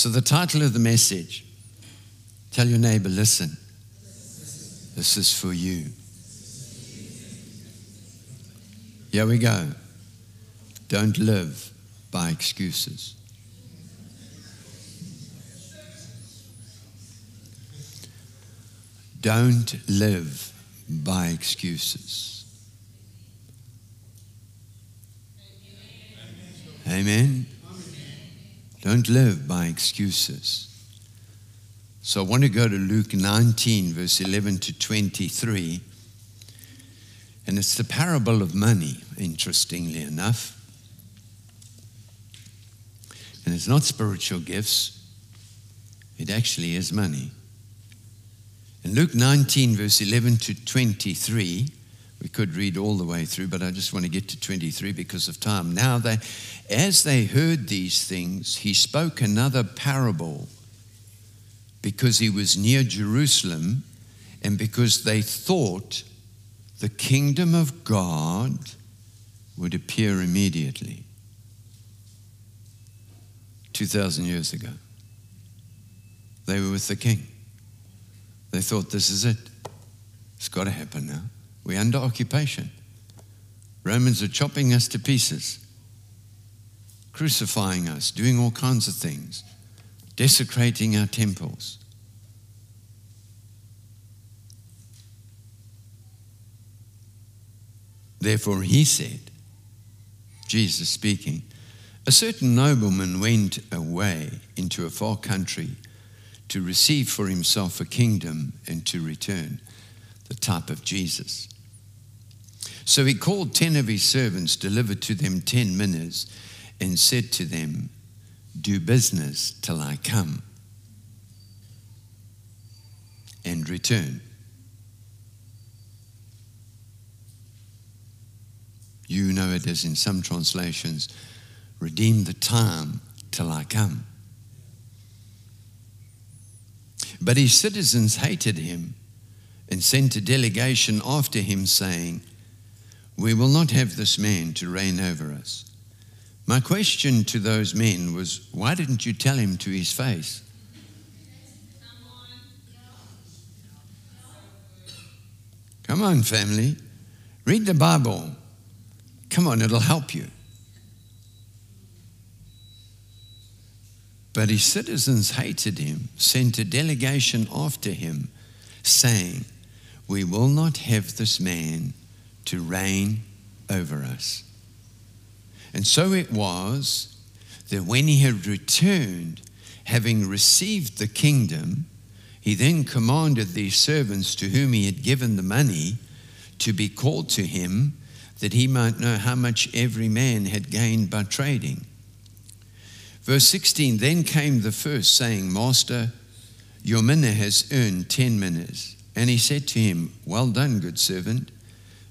So, the title of the message tell your neighbor, listen, this is for you. Here we go. Don't live by excuses. Don't live by excuses. Amen. Don't live by excuses. So I want to go to Luke 19, verse 11 to 23. And it's the parable of money, interestingly enough. And it's not spiritual gifts, it actually is money. In Luke 19, verse 11 to 23, we could read all the way through, but I just want to get to 23 because of time. Now, they, as they heard these things, he spoke another parable because he was near Jerusalem and because they thought the kingdom of God would appear immediately. 2,000 years ago, they were with the king. They thought, this is it. It's got to happen now. We're under occupation. Romans are chopping us to pieces, crucifying us, doing all kinds of things, desecrating our temples. Therefore, he said, Jesus speaking, a certain nobleman went away into a far country to receive for himself a kingdom and to return, the type of Jesus. So he called ten of his servants, delivered to them ten minas, and said to them, Do business till I come and return. You know it as in some translations, redeem the time till I come. But his citizens hated him and sent a delegation after him, saying, We will not have this man to reign over us. My question to those men was, Why didn't you tell him to his face? Come on, family. Read the Bible. Come on, it'll help you. But his citizens hated him, sent a delegation after him, saying, We will not have this man to reign over us. And so it was that when he had returned, having received the kingdom, he then commanded these servants to whom he had given the money to be called to him, that he might know how much every man had gained by trading. Verse 16 Then came the first, saying, Master, your mina has earned ten minas. And he said to him, Well done, good servant,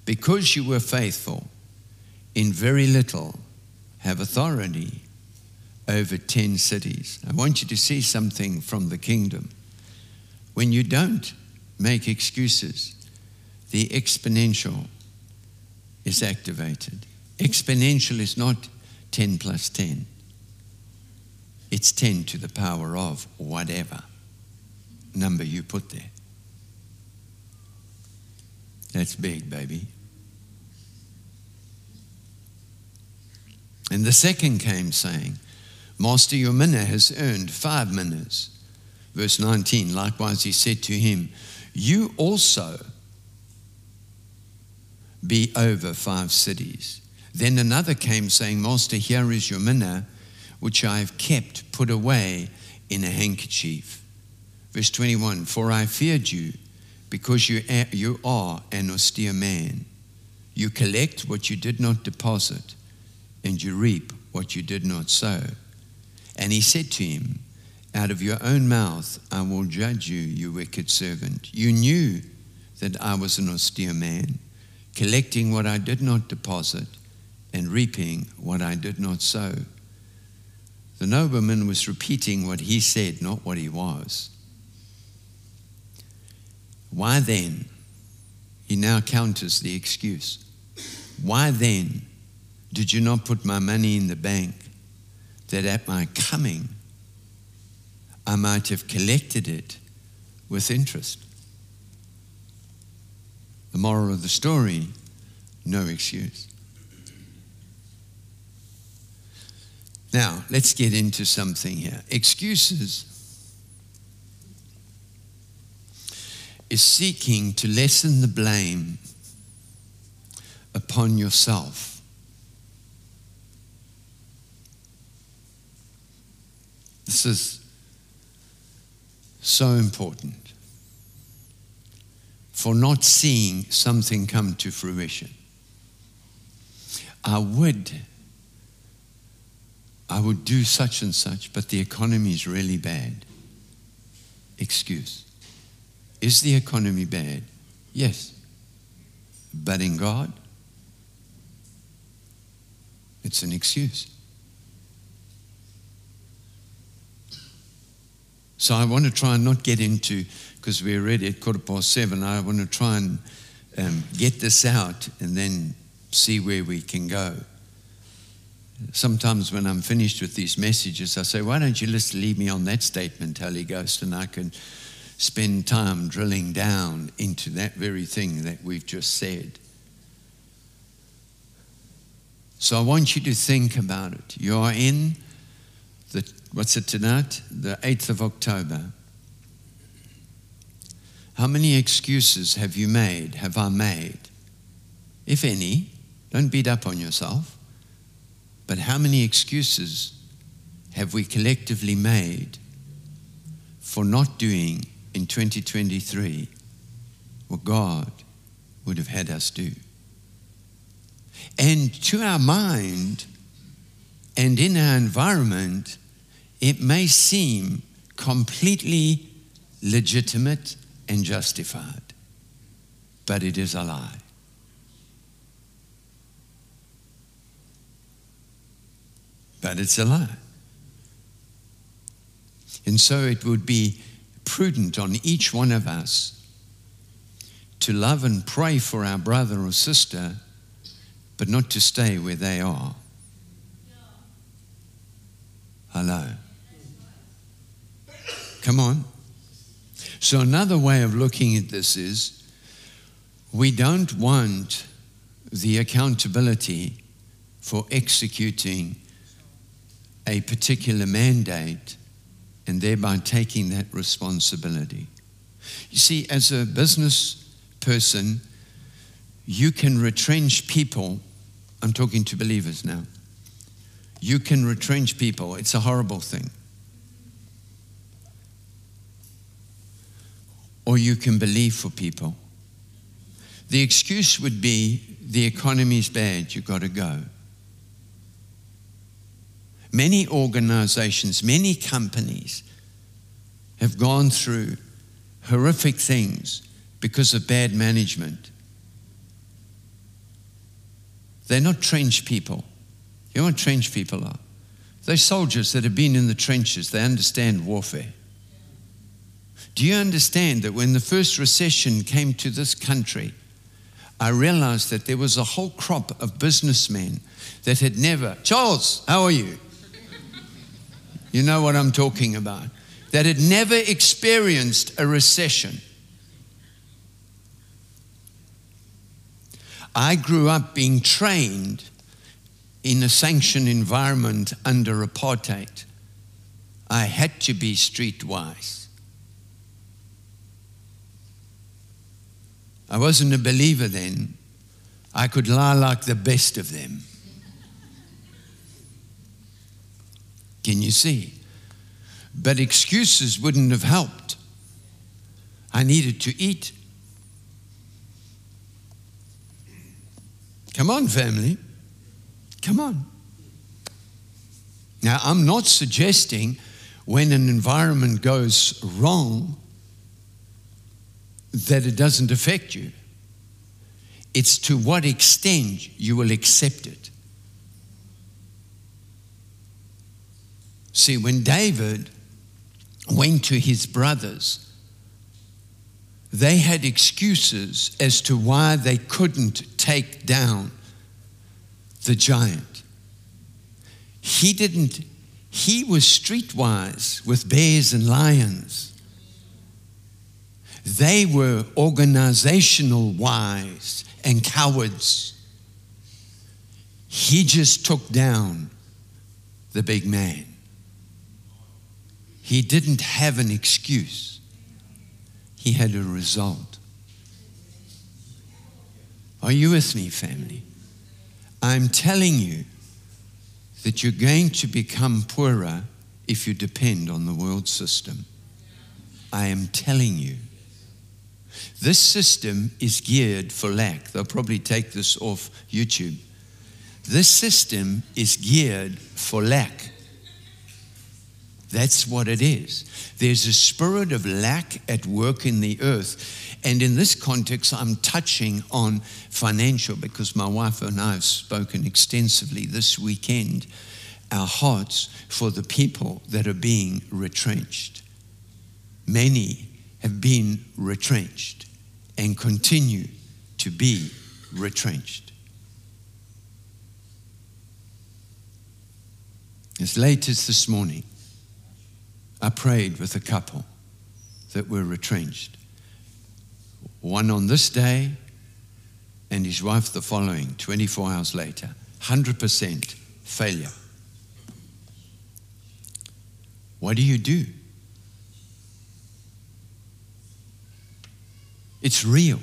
because you were faithful in very little, have authority over ten cities. I want you to see something from the kingdom. When you don't make excuses, the exponential is activated. Exponential is not 10 plus 10. It's 10 to the power of whatever number you put there. That's big, baby. And the second came saying, Master, your mina has earned five minas. Verse 19, likewise he said to him, You also be over five cities. Then another came saying, Master, here is your mina which I have kept put away in a handkerchief. Verse 21 For I feared you, because you, you are an austere man. You collect what you did not deposit, and you reap what you did not sow. And he said to him, Out of your own mouth I will judge you, you wicked servant. You knew that I was an austere man, collecting what I did not deposit, and reaping what I did not sow. The nobleman was repeating what he said, not what he was. Why then? He now counters the excuse. Why then did you not put my money in the bank that at my coming I might have collected it with interest. The moral of the story no excuse. Now, let's get into something here. Excuses is seeking to lessen the blame upon yourself. This is so important for not seeing something come to fruition. I would I would do such and such, but the economy is really bad. Excuse. Is the economy bad? Yes. But in God, it's an excuse. So I want to try and not get into, because we're ready at quarter past seven, I want to try and um, get this out and then see where we can go. Sometimes when I'm finished with these messages, I say, Why don't you just leave me on that statement, Holy Ghost, and I can spend time drilling down into that very thing that we've just said. So I want you to think about it. You are in the, what's it tonight? The 8th of October. How many excuses have you made, have I made? If any, don't beat up on yourself. But how many excuses have we collectively made for not doing in 2023 what God would have had us do? And to our mind and in our environment, it may seem completely legitimate and justified, but it is a lie. But it's a lie. And so it would be prudent on each one of us to love and pray for our brother or sister, but not to stay where they are. Hello. Come on. So, another way of looking at this is we don't want the accountability for executing a particular mandate and thereby taking that responsibility. You see, as a business person, you can retrench people. I'm talking to believers now. You can retrench people. It's a horrible thing. Or you can believe for people. The excuse would be the economy's bad, you've got to go. Many organizations, many companies have gone through horrific things because of bad management. They're not trench people. You know what trench people are? They're soldiers that have been in the trenches, they understand warfare. Do you understand that when the first recession came to this country, I realized that there was a whole crop of businessmen that had never, Charles, how are you? You know what I'm talking about. That had never experienced a recession. I grew up being trained in a sanctioned environment under apartheid. I had to be streetwise. I wasn't a believer then. I could lie like the best of them. Can you see? But excuses wouldn't have helped. I needed to eat. Come on, family. Come on. Now, I'm not suggesting when an environment goes wrong that it doesn't affect you. It's to what extent you will accept it. See, when David went to his brothers, they had excuses as to why they couldn't take down the giant. He didn't, he was streetwise with bears and lions. They were organizational wise and cowards. He just took down the big man. He didn't have an excuse, he had a result. Are you with me, family? I'm telling you that you're going to become poorer if you depend on the world system. I am telling you. This system is geared for lack. They'll probably take this off YouTube. This system is geared for lack. That's what it is. There's a spirit of lack at work in the earth. And in this context, I'm touching on financial because my wife and I have spoken extensively this weekend our hearts for the people that are being retrenched. Many have been retrenched and continue to be retrenched. As late as this morning, I prayed with a couple that were retrenched. One on this day, and his wife the following, 24 hours later. 100% failure. What do you do? It's real.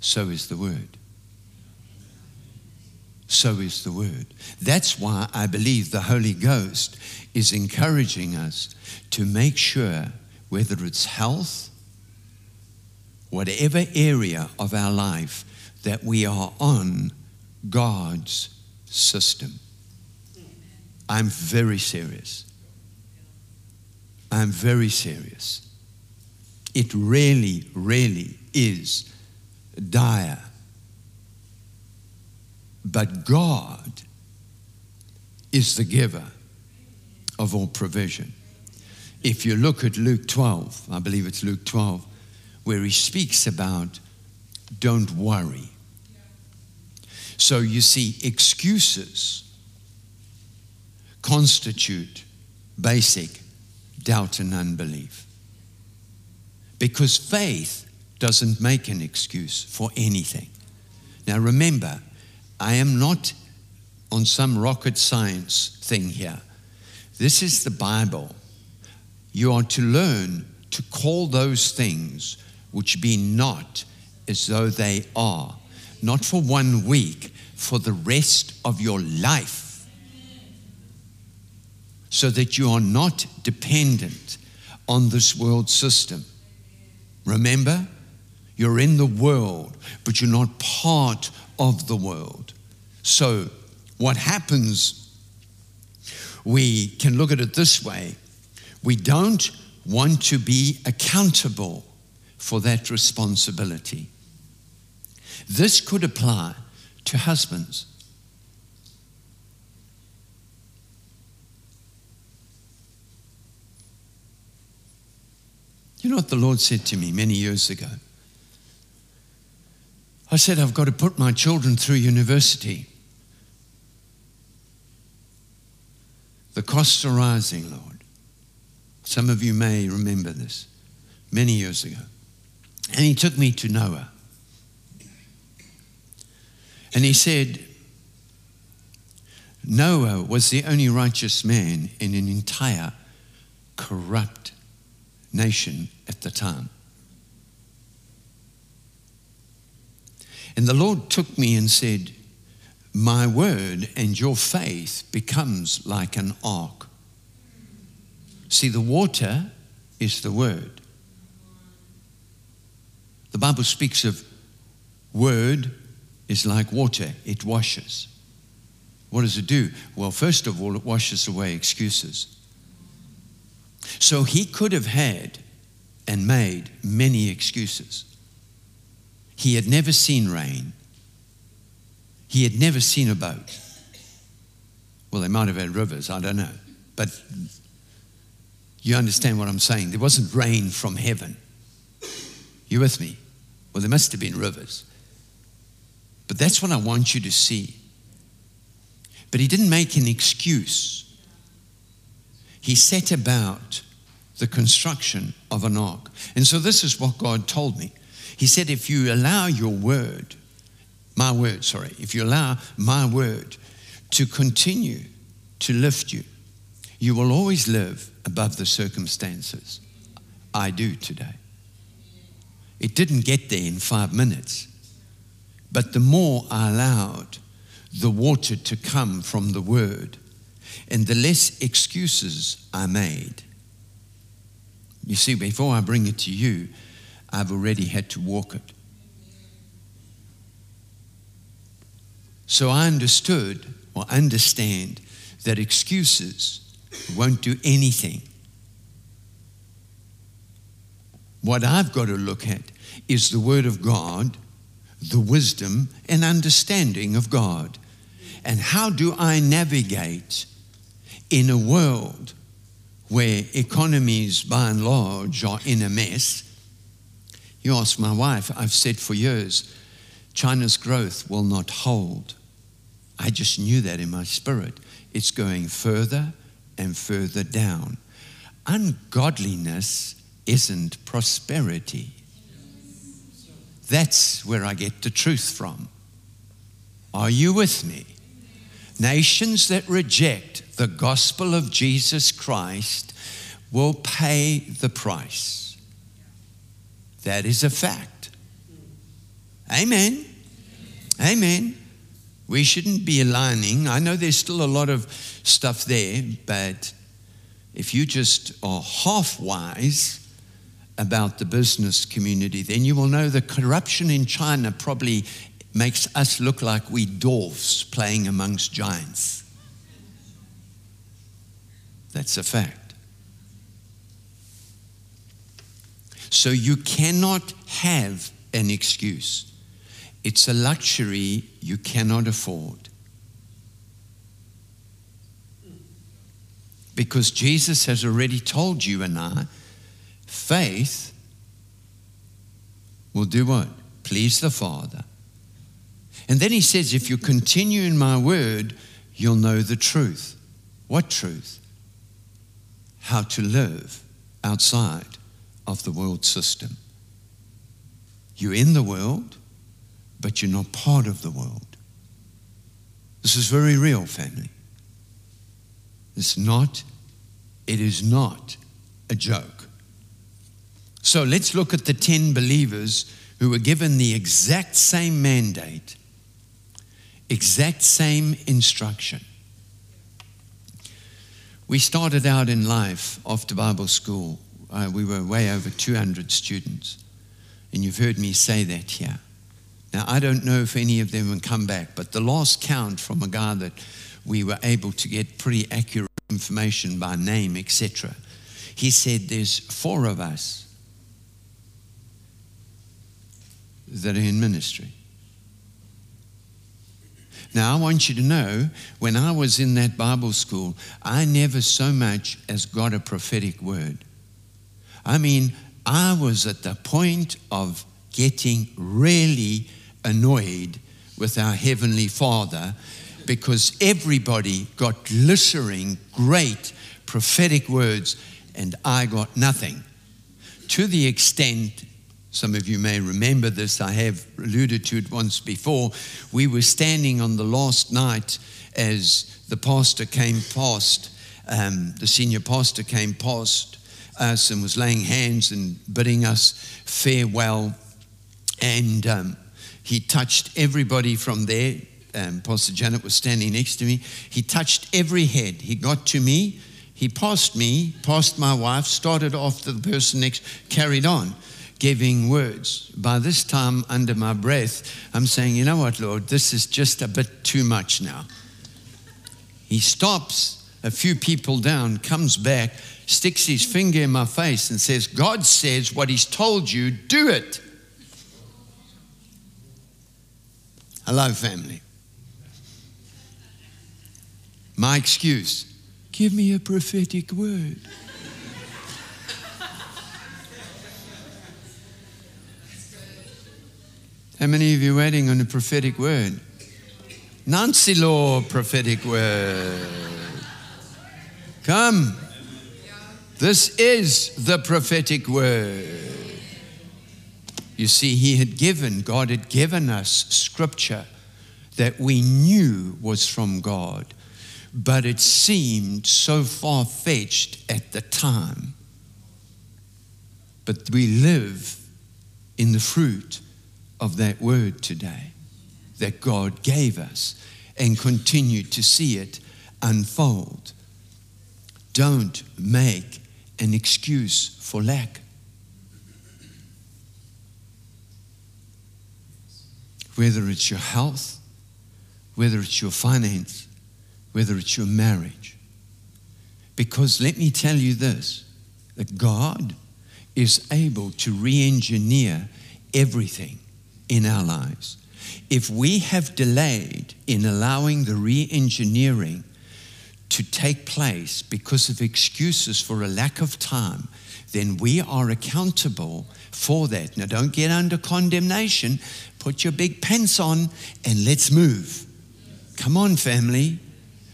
So is the word. So is the word. That's why I believe the Holy Ghost is encouraging us to make sure, whether it's health, whatever area of our life, that we are on God's system. I'm very serious. I'm very serious. It really, really is dire. But God is the giver of all provision. If you look at Luke 12, I believe it's Luke 12, where he speaks about don't worry. So you see, excuses constitute basic doubt and unbelief. Because faith doesn't make an excuse for anything. Now remember, I am not on some rocket science thing here. This is the Bible. You are to learn to call those things which be not as though they are, not for one week, for the rest of your life so that you are not dependent on this world system. Remember, you're in the world, but you're not part of the world. So, what happens, we can look at it this way we don't want to be accountable for that responsibility. This could apply to husbands. You know what the Lord said to me many years ago? I said, I've got to put my children through university. The costs are rising, Lord. Some of you may remember this many years ago. And he took me to Noah. And he said, Noah was the only righteous man in an entire corrupt nation at the time. And the Lord took me and said, My word and your faith becomes like an ark. See, the water is the word. The Bible speaks of word is like water, it washes. What does it do? Well, first of all, it washes away excuses. So he could have had and made many excuses. He had never seen rain. He had never seen a boat. Well, they might have had rivers, I don't know. But you understand what I'm saying. There wasn't rain from heaven. You with me? Well, there must have been rivers. But that's what I want you to see. But he didn't make an excuse he set about the construction of an ark. And so this is what God told me. He said, if you allow your word, my word, sorry, if you allow my word to continue to lift you, you will always live above the circumstances. I do today. It didn't get there in five minutes. But the more I allowed the water to come from the word, and the less excuses I made. You see, before I bring it to you, I've already had to walk it. So I understood or understand that excuses won't do anything. What I've got to look at is the Word of God, the wisdom and understanding of God. And how do I navigate in a world where economies by and large are in a mess? You ask my wife, I've said for years, China's growth will not hold. I just knew that in my spirit. It's going further and further down. Ungodliness isn't prosperity. That's where I get the truth from. Are you with me? Nations that reject the gospel of Jesus Christ will pay the price. That is a fact. Amen. Amen. We shouldn't be aligning. I know there's still a lot of stuff there, but if you just are half wise about the business community, then you will know the corruption in China probably makes us look like we dwarfs playing amongst giants. That's a fact. So you cannot have an excuse. It's a luxury you cannot afford. Because Jesus has already told you and I, faith will do what? Please the Father. And then he says, if you continue in my word, you'll know the truth. What truth? How to live outside of the world system. You're in the world, but you're not part of the world. This is very real, family. It's not, it is not a joke. So let's look at the 10 believers who were given the exact same mandate, exact same instruction. We started out in life after Bible school. Uh, we were way over 200 students. And you've heard me say that here. Now, I don't know if any of them will come back, but the last count from a guy that we were able to get pretty accurate information by name, etc., he said there's four of us that are in ministry. Now, I want you to know when I was in that Bible school, I never so much as got a prophetic word. I mean, I was at the point of getting really annoyed with our Heavenly Father because everybody got glistering, great prophetic words, and I got nothing. To the extent, some of you may remember this, I have alluded to it once before. We were standing on the last night as the pastor came past, um, the senior pastor came past us and was laying hands and bidding us farewell. And um, he touched everybody from there. Um, Pastor Janet was standing next to me. He touched every head. He got to me. He passed me, passed my wife, started off to the person next, carried on, giving words. By this time, under my breath, I'm saying, You know what, Lord, this is just a bit too much now. He stops a few people down, comes back, sticks his finger in my face, and says, God says what he's told you, do it. Hello, family. My excuse give me a prophetic word. How many of you waiting on a prophetic word? Nancy Law prophetic word. Come. This is the prophetic word. You see, he had given, God had given us scripture that we knew was from God, but it seemed so far fetched at the time. But we live in the fruit of that word today that God gave us and continue to see it unfold. Don't make an excuse for lack. Whether it's your health, whether it's your finance, whether it's your marriage. Because let me tell you this that God is able to re engineer everything in our lives. If we have delayed in allowing the re engineering to take place because of excuses for a lack of time, then we are accountable for that. Now, don't get under condemnation. Put your big pants on and let's move. Come on, family.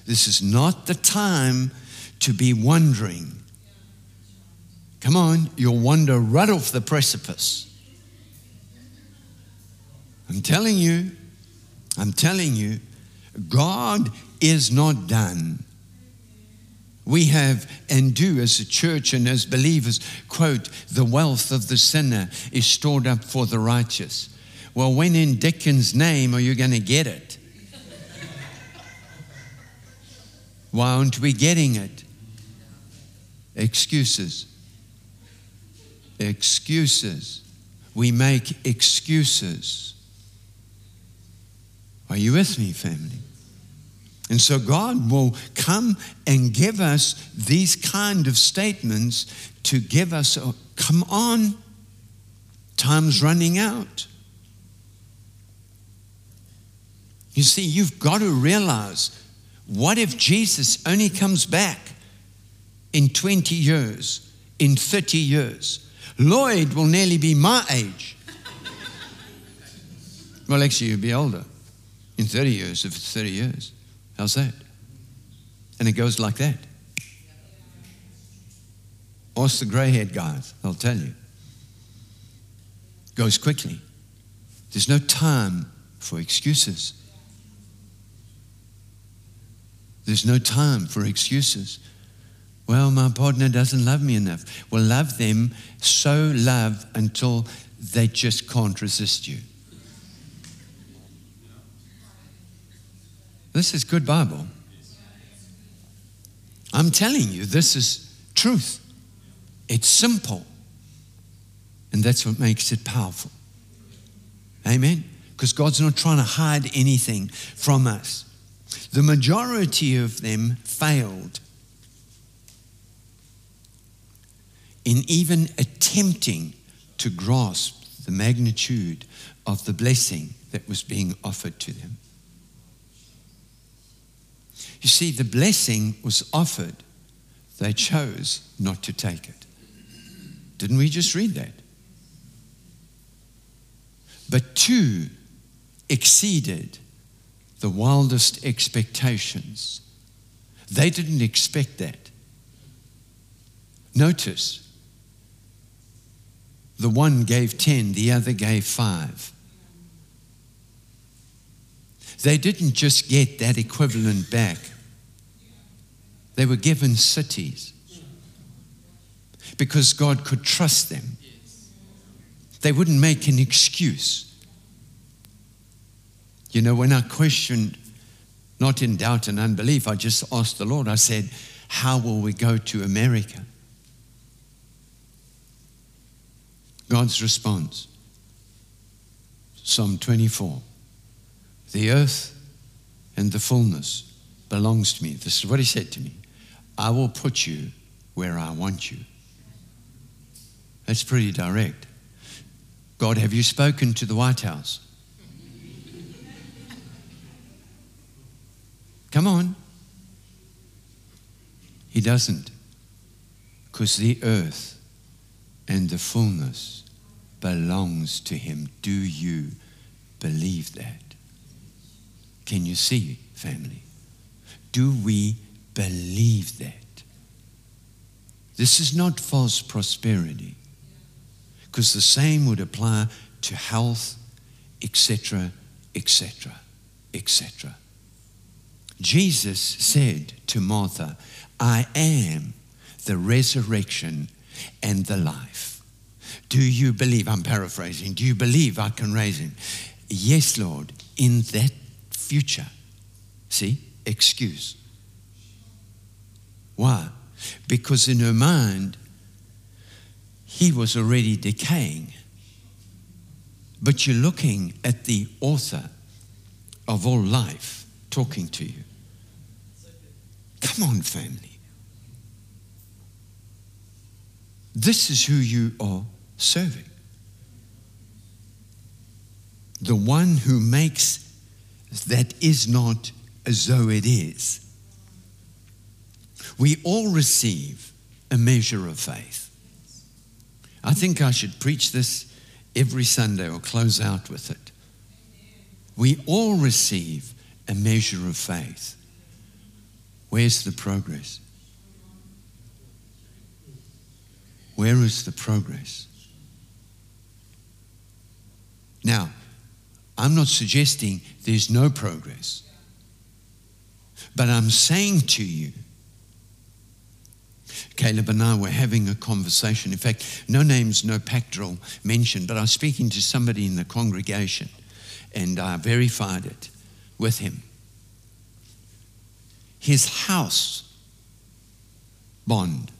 This is not the time to be wondering. Come on, you'll wander right off the precipice. I'm telling you, I'm telling you, God is not done. We have and do as a church and as believers, quote, the wealth of the sinner is stored up for the righteous. Well, when in Dickens' name are you going to get it? Why aren't we getting it? Excuses. Excuses. We make excuses. Are you with me, family? And so God will come and give us these kind of statements to give us a come on, time's running out. You see, you've got to realize what if Jesus only comes back in 20 years, in 30 years? Lloyd will nearly be my age. well, actually, you'll be older in 30 years, if it's 30 years. How's that? And it goes like that. Ask the gray haired guys, they'll tell you. Goes quickly. There's no time for excuses. There's no time for excuses. Well, my partner doesn't love me enough. Well, love them so love until they just can't resist you. This is good Bible. I'm telling you, this is truth. It's simple. And that's what makes it powerful. Amen? Because God's not trying to hide anything from us. The majority of them failed in even attempting to grasp the magnitude of the blessing that was being offered to them. You see, the blessing was offered, they chose not to take it. Didn't we just read that? But two exceeded the wildest expectations. They didn't expect that. Notice, the one gave 10, the other gave 5. They didn't just get that equivalent back, they were given cities because God could trust them. They wouldn't make an excuse. You know, when I questioned, not in doubt and unbelief, I just asked the Lord, I said, How will we go to America? God's response Psalm 24 The earth and the fullness belongs to me. This is what he said to me I will put you where I want you. That's pretty direct. God, have you spoken to the White House? Come on. He doesn't. Because the earth and the fullness belongs to him. Do you believe that? Can you see, family? Do we believe that? This is not false prosperity, because the same would apply to health, etc., etc., etc. Jesus said to Martha, I am the resurrection and the life. Do you believe? I'm paraphrasing. Do you believe I can raise him? Yes, Lord, in that future. See, excuse. Why? Because in her mind, he was already decaying. But you're looking at the author of all life talking to you. Come on, family. This is who you are serving. The one who makes that is not as though it is. We all receive a measure of faith. I think I should preach this every Sunday or close out with it. We all receive a measure of faith. Where's the progress? Where is the progress? Now, I'm not suggesting there's no progress, but I'm saying to you, Caleb and I were having a conversation. In fact, no names, no pactoral mentioned, but I was speaking to somebody in the congregation and I verified it with him. His house bond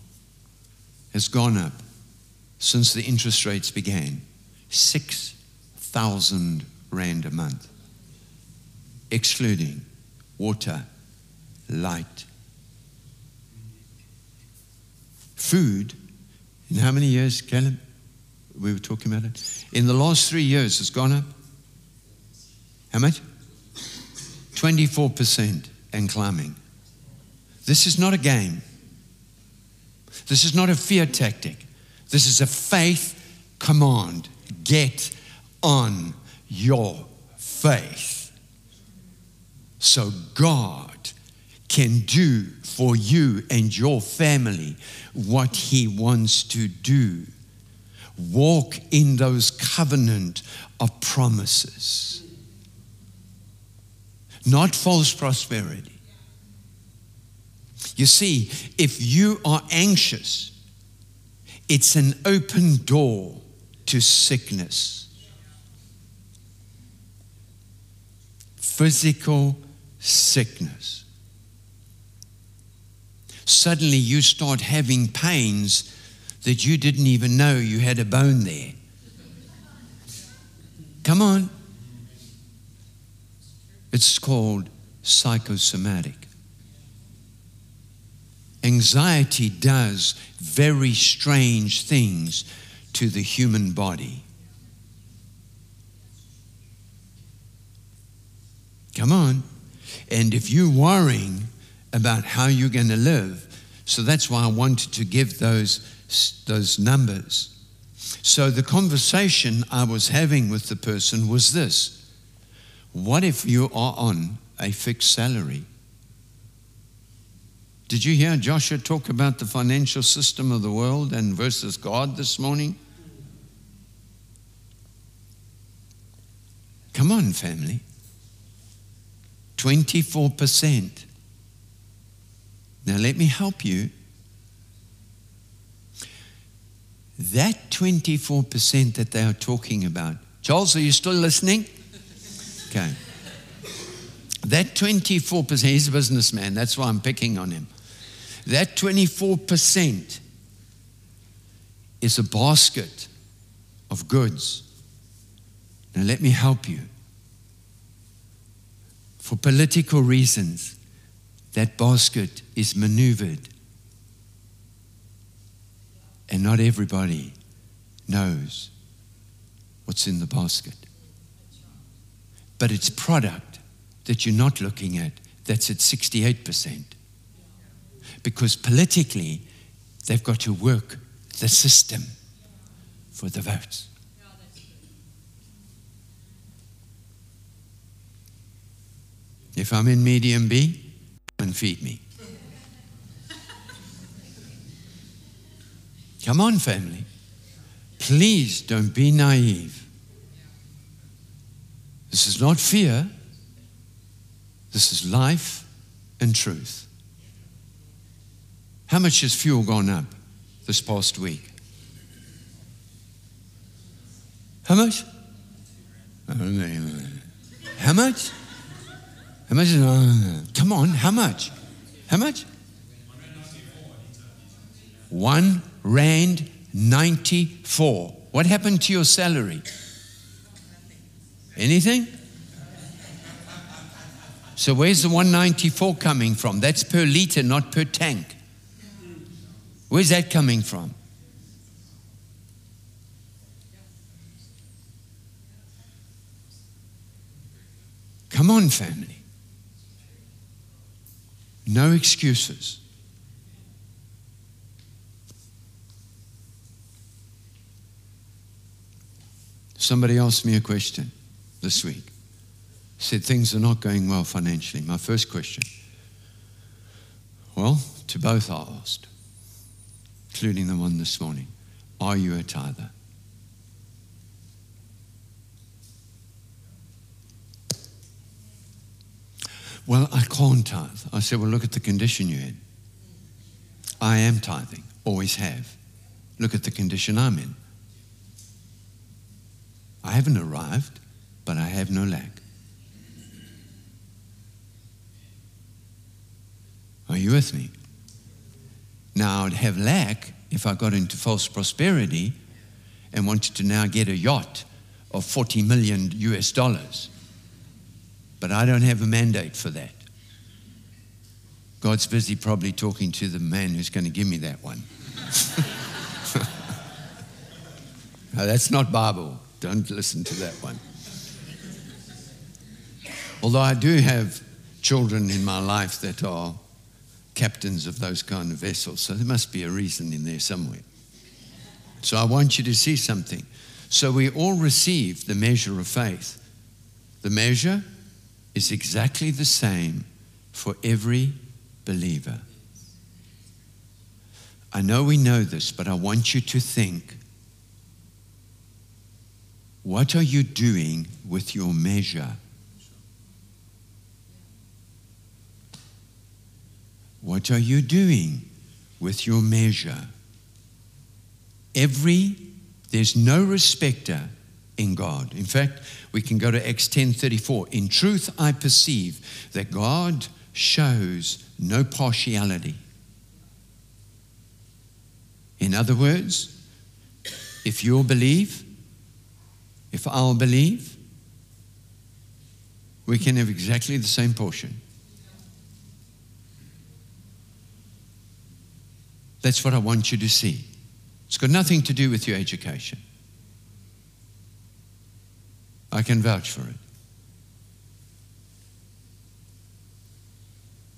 has gone up since the interest rates began 6,000 Rand a month, excluding water, light, food. In how many years, Caleb? We were talking about it. In the last three years, it's gone up. How much? 24% and climbing. This is not a game. This is not a fear tactic. This is a faith command. Get on your faith. So God can do for you and your family what He wants to do. Walk in those covenant of promises not false prosperity. You see, if you are anxious, it's an open door to sickness. Physical sickness. Suddenly you start having pains that you didn't even know you had a bone there. Come on. It's called psychosomatic. Anxiety does very strange things to the human body. Come on. And if you're worrying about how you're going to live, so that's why I wanted to give those, those numbers. So the conversation I was having with the person was this what if you are on a fixed salary? Did you hear Joshua talk about the financial system of the world and versus God this morning? Come on, family. 24%. Now, let me help you. That 24% that they are talking about, Charles, are you still listening? Okay. That 24%, he's a businessman, that's why I'm picking on him. That 24% is a basket of goods. Now, let me help you. For political reasons, that basket is maneuvered. And not everybody knows what's in the basket but it's product that you're not looking at that's at 68%. Because politically, they've got to work the system for the votes. If I'm in medium B, come and feed me. Come on, family. Please don't be naive. This is not fear, this is life and truth. How much has fuel gone up this past week? How much? How much? How much? Come on, how much? How much? One rand 94. What happened to your salary? Anything? So where's the 194 coming from? That's per liter, not per tank. Where's that coming from? Come on, family. No excuses. Somebody asked me a question this week. Said things are not going well financially. My first question. Well, to both I asked, including the one this morning. Are you a tither? Well, I can't tithe. I said, Well, look at the condition you're in. I am tithing, always have. Look at the condition I'm in. I haven't arrived, but I have no lack. Are you with me? Now, I'd have lack if I got into false prosperity and wanted to now get a yacht of 40 million US dollars. But I don't have a mandate for that. God's busy probably talking to the man who's going to give me that one. no, that's not Bible. Don't listen to that one. Although I do have children in my life that are captains of those kind of vessels, so there must be a reason in there somewhere. So I want you to see something. So we all receive the measure of faith. The measure is exactly the same for every believer. I know we know this, but I want you to think what are you doing with your measure? What are you doing with your measure? Every, there's no respecter in God. In fact, we can go to Acts 10:34. In truth, I perceive that God shows no partiality. In other words, if you'll believe, if I'll believe, we can have exactly the same portion. That's what I want you to see. It's got nothing to do with your education. I can vouch for it.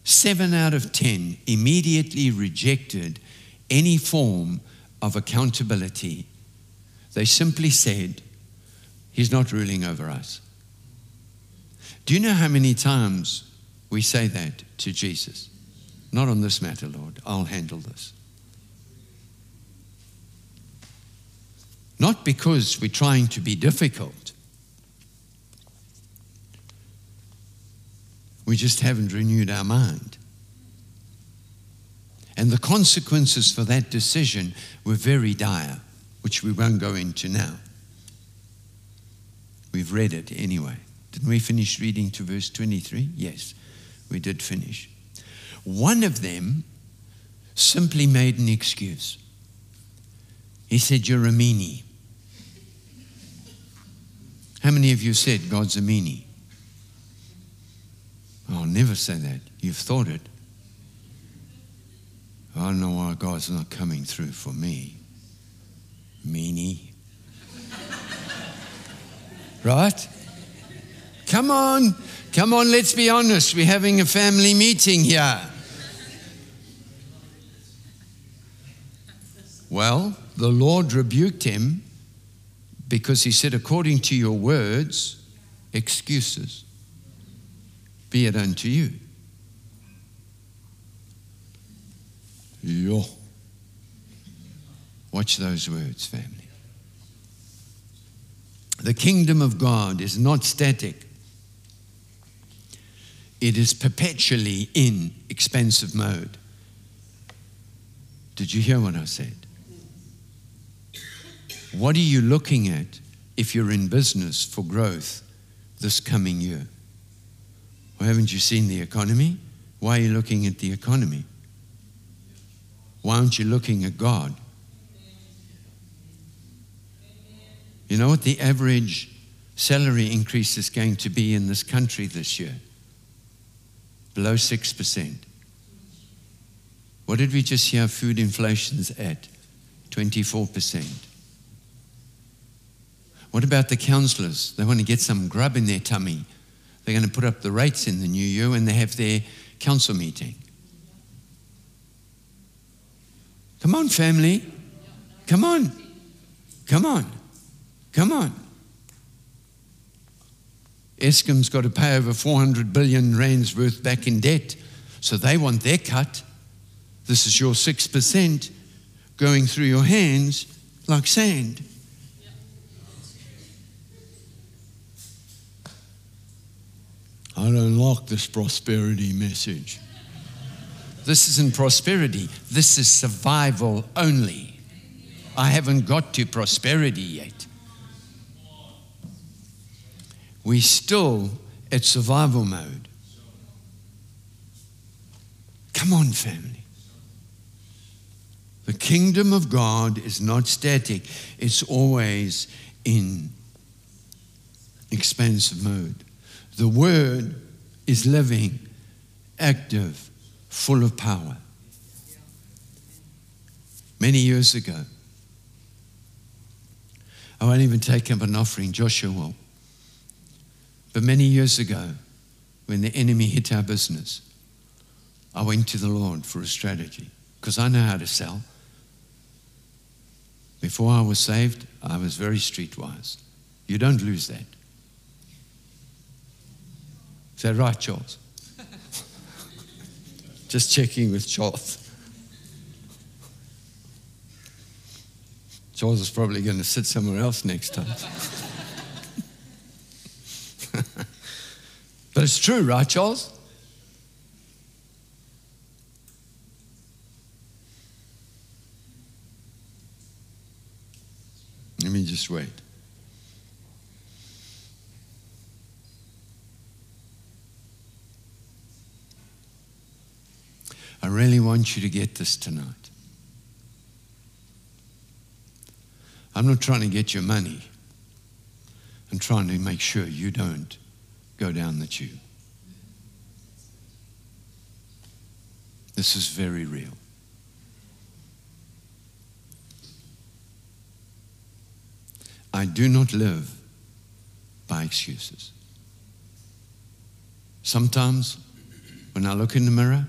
Seven out of ten immediately rejected any form of accountability. They simply said, He's not ruling over us. Do you know how many times we say that to Jesus? Not on this matter, Lord. I'll handle this. Not because we're trying to be difficult. We just haven't renewed our mind. And the consequences for that decision were very dire, which we won't go into now. We've read it anyway. Didn't we finish reading to verse 23? Yes, we did finish. One of them simply made an excuse. He said, You're a meanie. How many of you said God's a meanie? I'll never say that. You've thought it. I don't know why God's not coming through for me. Meanie. Right? Come on. Come on, let's be honest. We're having a family meeting here. Well, the Lord rebuked him because he said, according to your words, excuses be it unto you. Yo. Watch those words, family. The kingdom of God is not static, it is perpetually in expansive mode. Did you hear what I said? What are you looking at if you're in business for growth this coming year? Well, haven't you seen the economy? Why are you looking at the economy? Why aren't you looking at God? You know what the average salary increase is going to be in this country this year? Below 6%. What did we just hear food inflation's at? 24%. What about the councillors? They want to get some grub in their tummy. They're going to put up the rates in the new year when they have their council meeting. Come on, family. Come on. Come on. Come on. Eskom's got to pay over 400 billion rands worth back in debt, so they want their cut. This is your 6% going through your hands like sand. I don't like this prosperity message. This isn't prosperity, this is survival only. I haven't got to prosperity yet. We're still at survival mode. Come on, family. The kingdom of God is not static, it's always in expansive mode. The word is living, active, full of power. Many years ago, I won't even take up an offering, Joshua will. But many years ago, when the enemy hit our business, I went to the Lord for a strategy because I know how to sell. Before I was saved, I was very streetwise. You don't lose that. Is that right, Charles? Just checking with Charles. Charles is probably going to sit somewhere else next time. but it's true, right, Charles? Let me just wait. I really want you to get this tonight. I'm not trying to get your money. I'm trying to make sure you don't go down the tube. This is very real. I do not live by excuses. Sometimes when I look in the mirror,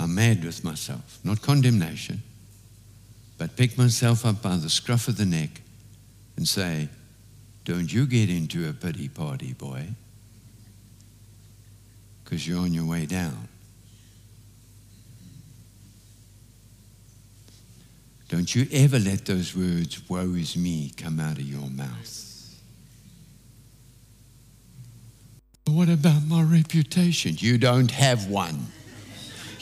I'm mad with myself. Not condemnation, but pick myself up by the scruff of the neck and say, Don't you get into a pity party, boy, because you're on your way down. Don't you ever let those words, woe is me, come out of your mouth. What about my reputation? You don't have one.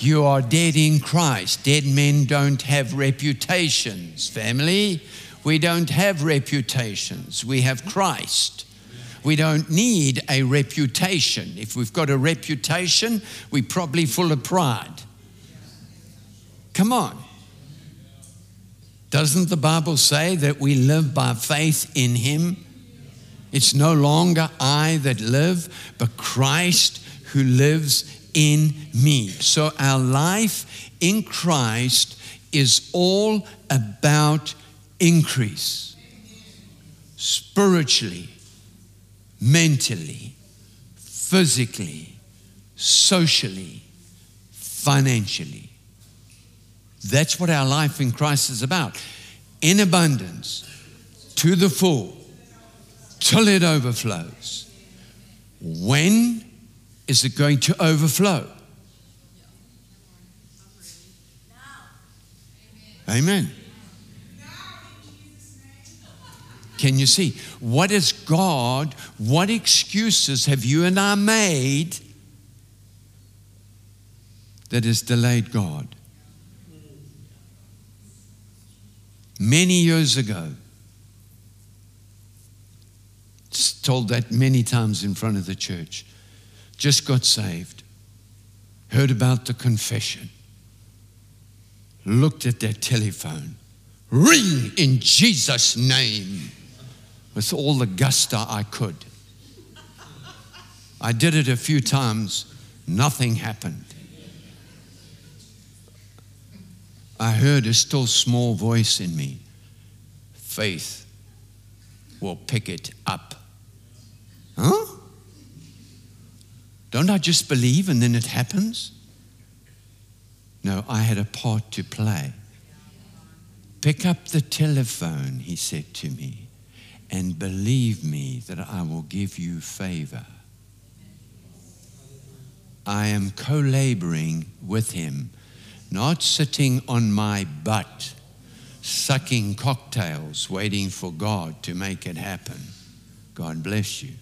You are dead in Christ. Dead men don't have reputations, family. We don't have reputations. We have Christ. We don't need a reputation. If we've got a reputation, we're probably full of pride. Come on. Doesn't the Bible say that we live by faith in Him? It's no longer I that live, but Christ who lives in me. So our life in Christ is all about increase spiritually, mentally, physically, socially, financially. That's what our life in Christ is about. In abundance, to the full, till it overflows. When is it going to overflow? Amen. Can you see? What is God? What excuses have you and I made that has delayed God? Many years ago, told that many times in front of the church, just got saved, heard about the confession, looked at that telephone, ring in Jesus' name with all the gusto I could. I did it a few times, nothing happened. I heard a still small voice in me faith will pick it up. Huh? Don't I just believe and then it happens? No, I had a part to play. Pick up the telephone, he said to me, and believe me that I will give you favor. I am co laboring with him, not sitting on my butt, sucking cocktails, waiting for God to make it happen. God bless you.